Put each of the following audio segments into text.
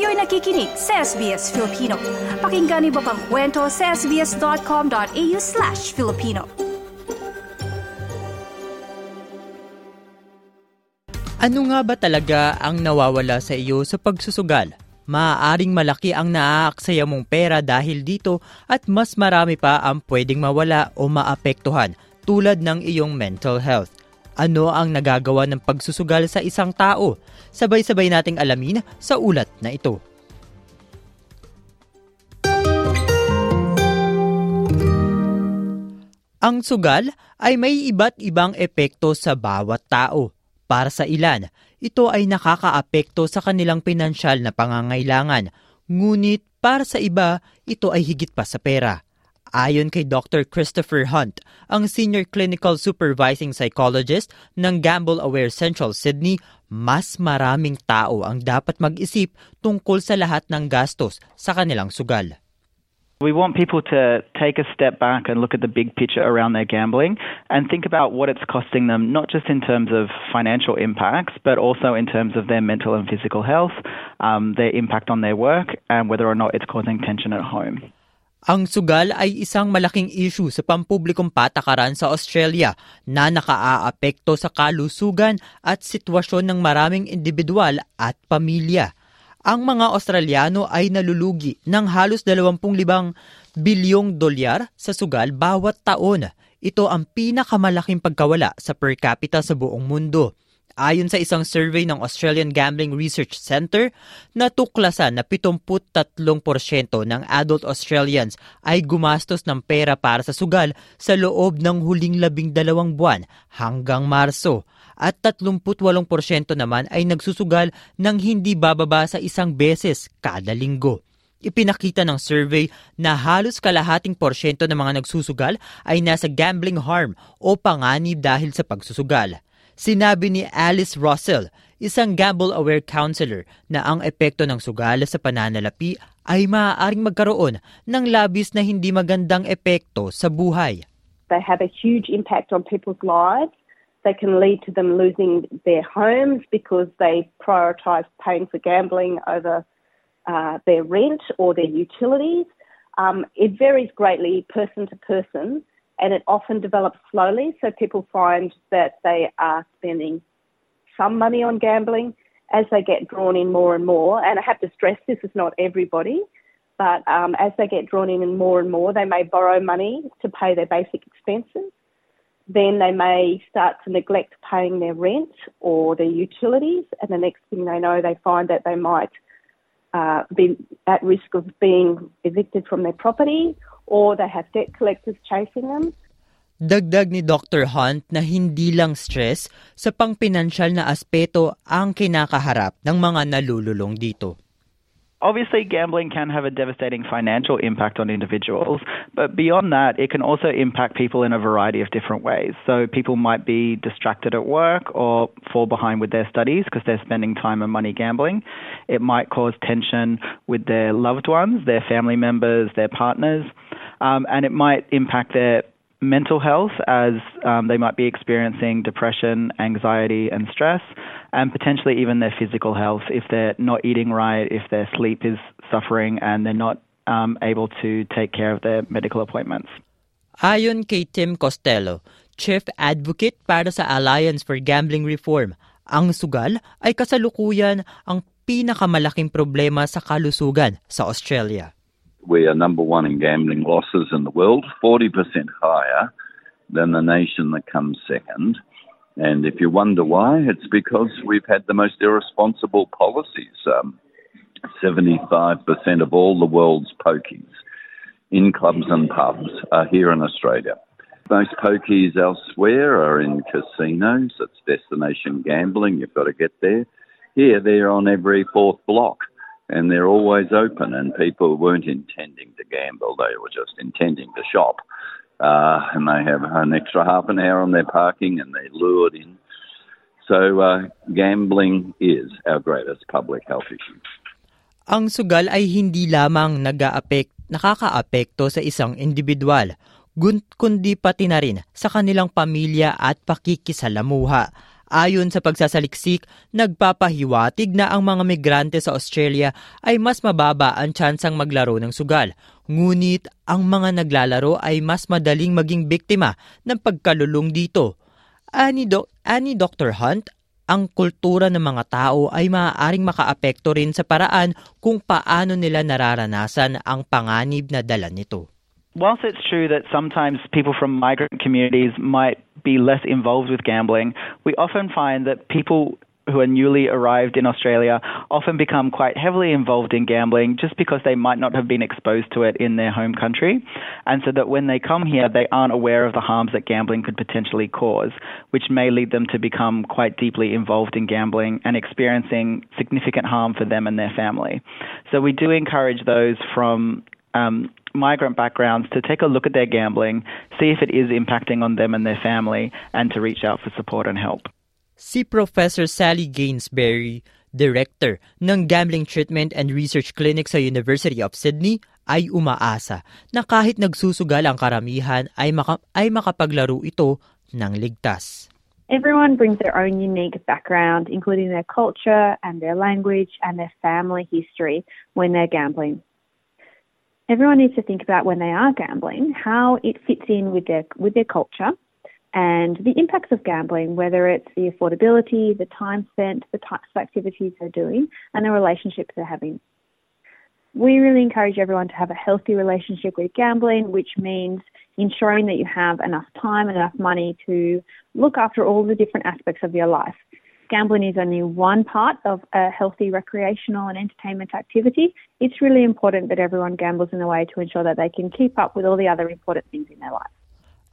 Kayo'y nakikinig sa SBS Filipino. Pakinggan niyo pa ang kwento sa sbs.com.au slash Filipino. Ano nga ba talaga ang nawawala sa iyo sa pagsusugal? Maaaring malaki ang naaaksaya mong pera dahil dito at mas marami pa ang pwedeng mawala o maapektuhan tulad ng iyong mental health. Ano ang nagagawa ng pagsusugal sa isang tao? Sabay-sabay nating alamin sa ulat na ito. Ang sugal ay may iba't ibang epekto sa bawat tao. Para sa ilan, ito ay nakakaapekto sa kanilang pinansyal na pangangailangan. Ngunit para sa iba, ito ay higit pa sa pera. Ayon kay Dr. Christopher Hunt, ang Senior Clinical Supervising Psychologist ng Gamble Aware Central Sydney, mas maraming tao ang dapat mag-isip tungkol sa lahat ng gastos sa kanilang sugal. We want people to take a step back and look at the big picture around their gambling and think about what it's costing them, not just in terms of financial impacts, but also in terms of their mental and physical health, um, their impact on their work, and whether or not it's causing tension at home. Ang sugal ay isang malaking issue sa pampublikong patakaran sa Australia na nakaaapekto sa kalusugan at sitwasyon ng maraming individual at pamilya. Ang mga Australiano ay nalulugi ng halos 25 bilyong dolyar sa sugal bawat taon. Ito ang pinakamalaking pagkawala sa per capita sa buong mundo. Ayon sa isang survey ng Australian Gambling Research Center, natuklasan na 73% ng adult Australians ay gumastos ng pera para sa sugal sa loob ng huling labing dalawang buwan hanggang Marso at 38% naman ay nagsusugal ng hindi bababa sa isang beses kada linggo. Ipinakita ng survey na halos kalahating porsyento ng mga nagsusugal ay nasa gambling harm o panganib dahil sa pagsusugal. Sinabi ni Alice Russell, isang gamble-aware counselor, na ang epekto ng sugal sa pananalapi ay maaaring magkaroon ng labis na hindi magandang epekto sa buhay. They have a huge impact on people's lives. They can lead to them losing their homes because they prioritize paying for gambling over uh, their rent or their utilities. Um, it varies greatly person to person, and it often develops slowly. So people find that they are spending some money on gambling as they get drawn in more and more. And I have to stress this is not everybody, but um, as they get drawn in more and more, they may borrow money to pay their basic expenses. Then they may start to neglect paying their rent or their utilities, and the next thing they know, they find that they might uh, be at risk of being evicted from their property or they have debt collectors chasing them. Dagdag ni Dr. Hunt na hindi lang stress sa pangpinansyal na aspeto ang kinakaharap ng mga nalululong dito. Obviously, gambling can have a devastating financial impact on individuals, but beyond that, it can also impact people in a variety of different ways. So, people might be distracted at work or fall behind with their studies because they're spending time and money gambling. It might cause tension with their loved ones, their family members, their partners, um, and it might impact their mental health as um, they might be experiencing depression, anxiety, and stress, and potentially even their physical health if they're not eating right, if their sleep is suffering, and they're not um, able to take care of their medical appointments. Ayon kay Tim Costello, Chief Advocate para sa Alliance for Gambling Reform, ang sugal ay kasalukuyan ang pinakamalaking problema sa kalusugan sa Australia. We are number one in gambling losses in the world, 40% higher than the nation that comes second. And if you wonder why, it's because we've had the most irresponsible policies. Um, 75% of all the world's pokies in clubs and pubs are here in Australia. Most pokies elsewhere are in casinos. It's destination gambling. You've got to get there. Here, they're on every fourth block and they're always open, and people weren't intending to gamble; they were just intending to shop. Uh, and they have an extra half an hour on their parking, and they're lured in. So, uh, gambling is our greatest public health issue. Ang sugal ay hindi lamang nag-aapek, nakakaapekto sa isang individual, kundi pati na rin sa kanilang pamilya at pakikisalamuha. Ayon sa pagsasaliksik, nagpapahiwatig na ang mga migrante sa Australia ay mas mababa ang tsansang maglaro ng sugal. Ngunit ang mga naglalaro ay mas madaling maging biktima ng pagkalulong dito. Ani, Do- ani Dr. Hunt, ang kultura ng mga tao ay maaaring makaapekto rin sa paraan kung paano nila nararanasan ang panganib na dala nito. Whilst it's true that sometimes people from migrant communities might be less involved with gambling, we often find that people who are newly arrived in Australia often become quite heavily involved in gambling just because they might not have been exposed to it in their home country. And so that when they come here, they aren't aware of the harms that gambling could potentially cause, which may lead them to become quite deeply involved in gambling and experiencing significant harm for them and their family. So we do encourage those from um, migrant backgrounds to take a look at their gambling, see if it is impacting on them and their family, and to reach out for support and help. Si Professor Sally Gainsbury, Director ng Gambling Treatment and Research Clinic sa University of Sydney, ay umaasa na kahit nagsusugal ang karamihan ay, maka- ay makapaglaro ito ng ligtas. Everyone brings their own unique background, including their culture and their language and their family history when they're gambling. Everyone needs to think about when they are gambling how it fits in with their with their culture and the impacts of gambling, whether it's the affordability, the time spent, the types of activities they're doing, and the relationships they're having. We really encourage everyone to have a healthy relationship with gambling, which means ensuring that you have enough time and enough money to look after all the different aspects of your life gambling is only one part of a healthy recreational and entertainment activity. It's really important that everyone gambles in a way to ensure that they can keep up with all the other important things in their life.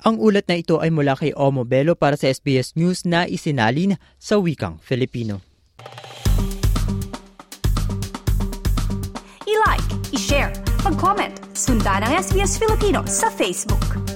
Ang ulat na ito ay mula kay Omo Bello para sa SBS News na isinalin sa wikang Filipino. I-like, i-share, mag-comment, sundan ang SBS Filipino sa Facebook.